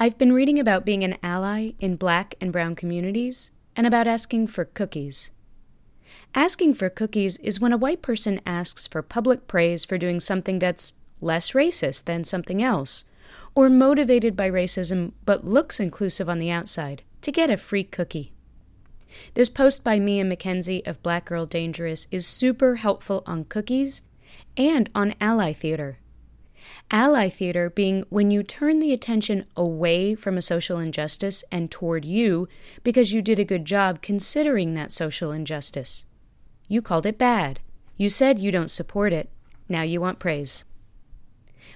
I've been reading about being an ally in black and brown communities and about asking for cookies. Asking for cookies is when a white person asks for public praise for doing something that's less racist than something else, or motivated by racism but looks inclusive on the outside, to get a free cookie. This post by Mia McKenzie of Black Girl Dangerous is super helpful on cookies and on ally theater. Ally theater being when you turn the attention away from a social injustice and toward you because you did a good job considering that social injustice. You called it bad. You said you don't support it. Now you want praise.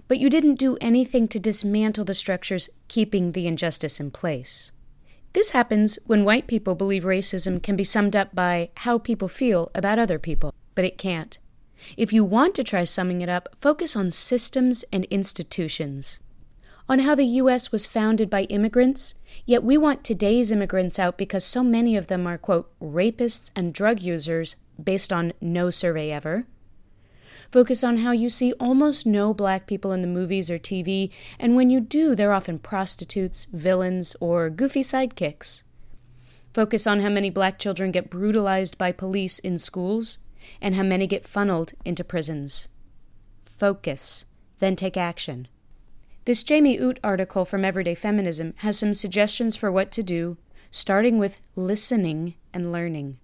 But you didn't do anything to dismantle the structures keeping the injustice in place. This happens when white people believe racism can be summed up by how people feel about other people, but it can't. If you want to try summing it up, focus on systems and institutions. On how the U.S. was founded by immigrants, yet we want today's immigrants out because so many of them are, quote, rapists and drug users based on no survey ever. Focus on how you see almost no black people in the movies or TV, and when you do, they're often prostitutes, villains, or goofy sidekicks. Focus on how many black children get brutalized by police in schools and how many get funneled into prisons. Focus, then take action. This Jamie Utt article from Everyday Feminism has some suggestions for what to do, starting with listening and learning.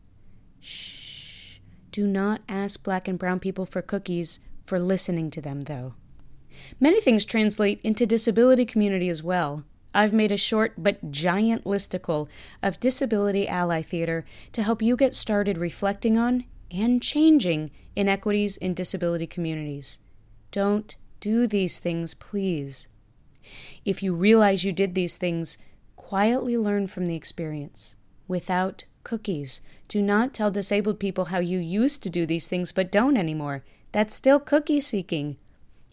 Shh. Do not ask black and brown people for cookies for listening to them, though. Many things translate into disability community as well. I've made a short but giant listicle of disability ally theater to help you get started reflecting on and changing inequities in disability communities. Don't do these things, please. If you realize you did these things, quietly learn from the experience without cookies. Do not tell disabled people how you used to do these things but don't anymore. That's still cookie seeking.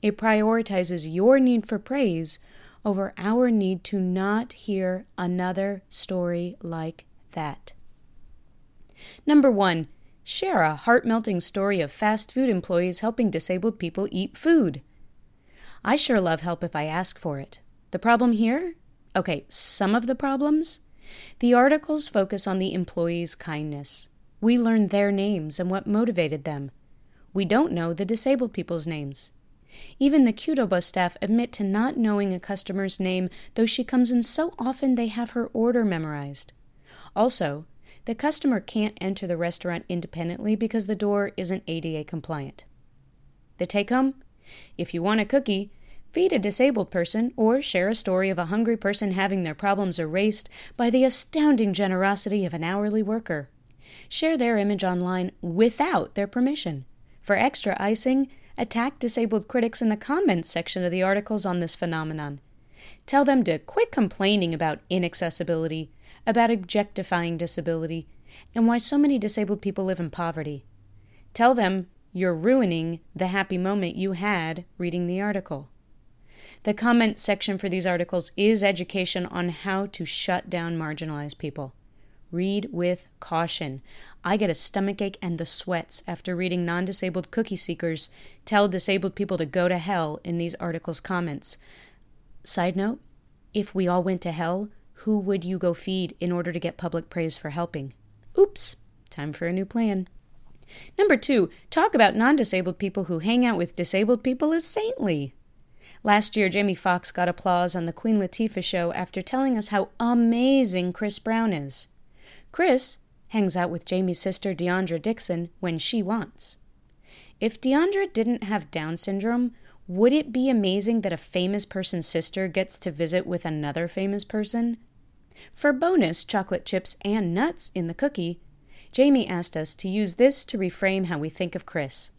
It prioritizes your need for praise over our need to not hear another story like that. Number one, share a heart melting story of fast food employees helping disabled people eat food. I sure love help if I ask for it. The problem here? Okay, some of the problems? The articles focus on the employees' kindness. We learn their names and what motivated them. We don't know the disabled people's names. Even the Qdoba staff admit to not knowing a customer's name, though she comes in so often they have her order memorized. Also, the customer can't enter the restaurant independently because the door isn't ADA compliant. The take home? If you want a cookie, feed a disabled person, or share a story of a hungry person having their problems erased by the astounding generosity of an hourly worker. Share their image online without their permission. For extra icing, attack disabled critics in the comments section of the articles on this phenomenon. Tell them to quit complaining about inaccessibility, about objectifying disability, and why so many disabled people live in poverty. Tell them you're ruining the happy moment you had reading the article. The comment section for these articles is education on how to shut down marginalized people. Read with caution. I get a stomachache and the sweats after reading non disabled cookie seekers tell disabled people to go to hell in these articles' comments. Side note if we all went to hell, who would you go feed in order to get public praise for helping? Oops, time for a new plan. Number two, talk about non disabled people who hang out with disabled people as saintly. Last year, Jamie Foxx got applause on the Queen Latifah show after telling us how amazing Chris Brown is. Chris hangs out with Jamie's sister DeOndra Dixon when she wants. If DeOndra didn't have Down syndrome, would it be amazing that a famous person's sister gets to visit with another famous person? For bonus chocolate chips and nuts in the cookie, Jamie asked us to use this to reframe how we think of Chris.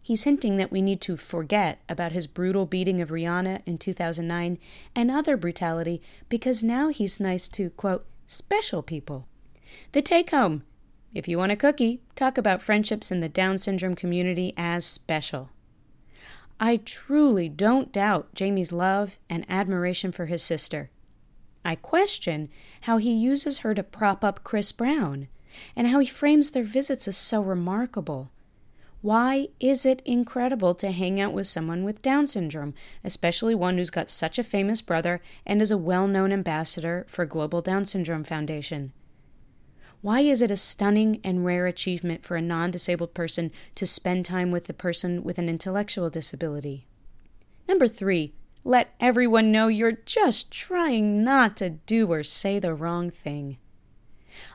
He's hinting that we need to forget about his brutal beating of Rihanna in 2009 and other brutality because now he's nice to, quote, special people. The take home if you want a cookie, talk about friendships in the Down syndrome community as special. I truly don't doubt Jamie's love and admiration for his sister. I question how he uses her to prop up Chris Brown and how he frames their visits as so remarkable. Why is it incredible to hang out with someone with Down syndrome, especially one who's got such a famous brother and is a well known ambassador for Global Down Syndrome Foundation? Why is it a stunning and rare achievement for a non disabled person to spend time with a person with an intellectual disability? Number three, let everyone know you're just trying not to do or say the wrong thing.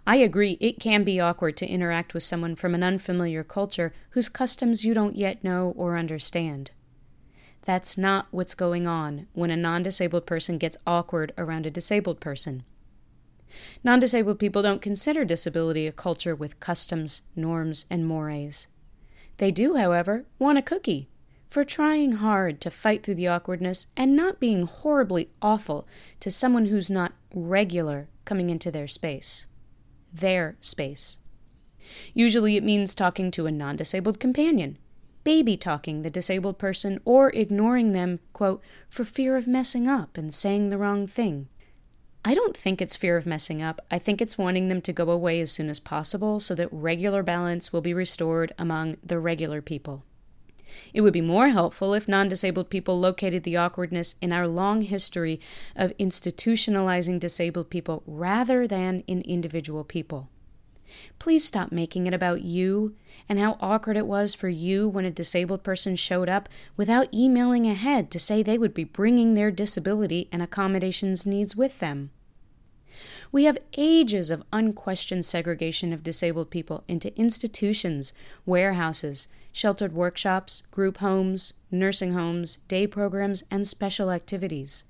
I agree it can be awkward to interact with someone from an unfamiliar culture whose customs you don't yet know or understand. That's not what's going on when a non disabled person gets awkward around a disabled person. Non disabled people don't consider disability a culture with customs, norms, and mores. They do, however, want a cookie for trying hard to fight through the awkwardness and not being horribly awful to someone who's not regular coming into their space their space. Usually it means talking to a non disabled companion, baby talking the disabled person, or ignoring them, quote, for fear of messing up and saying the wrong thing. I don't think it's fear of messing up. I think it's wanting them to go away as soon as possible so that regular balance will be restored among the regular people. It would be more helpful if non disabled people located the awkwardness in our long history of institutionalizing disabled people rather than in individual people. Please stop making it about you and how awkward it was for you when a disabled person showed up without emailing ahead to say they would be bringing their disability and accommodations needs with them. We have ages of unquestioned segregation of disabled people into institutions, warehouses, sheltered workshops, group homes, nursing homes, day programs, and special activities.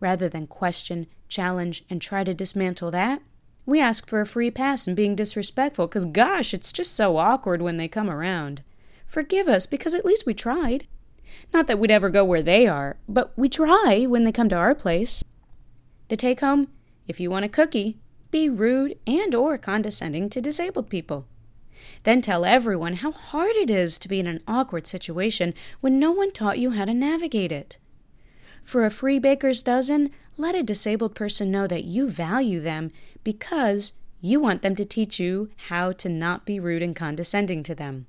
Rather than question, challenge, and try to dismantle that, we ask for a free pass and being disrespectful because, gosh, it's just so awkward when they come around. Forgive us because at least we tried. Not that we'd ever go where they are, but we try when they come to our place. The take home if you want a cookie, be rude and or condescending to disabled people. Then tell everyone how hard it is to be in an awkward situation when no one taught you how to navigate it. For a free baker's dozen, let a disabled person know that you value them because you want them to teach you how to not be rude and condescending to them.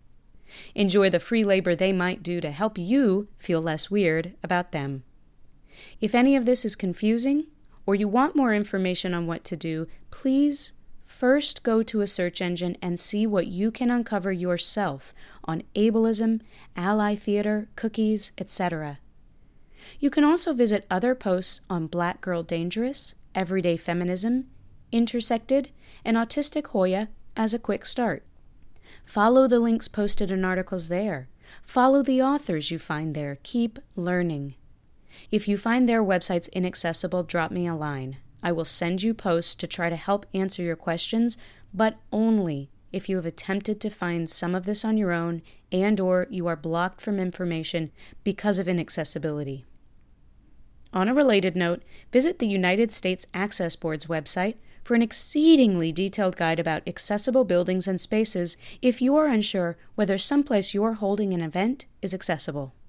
Enjoy the free labor they might do to help you feel less weird about them. If any of this is confusing, or you want more information on what to do, please first go to a search engine and see what you can uncover yourself on ableism, ally theater, cookies, etc. You can also visit other posts on Black Girl Dangerous, Everyday Feminism, Intersected, and Autistic Hoya as a quick start. Follow the links posted in articles there. Follow the authors you find there. Keep learning. If you find their websites inaccessible, drop me a line. I will send you posts to try to help answer your questions, but only if you have attempted to find some of this on your own and or you are blocked from information because of inaccessibility. On a related note, visit the United States Access Board's website for an exceedingly detailed guide about accessible buildings and spaces if you are unsure whether someplace you're holding an event is accessible.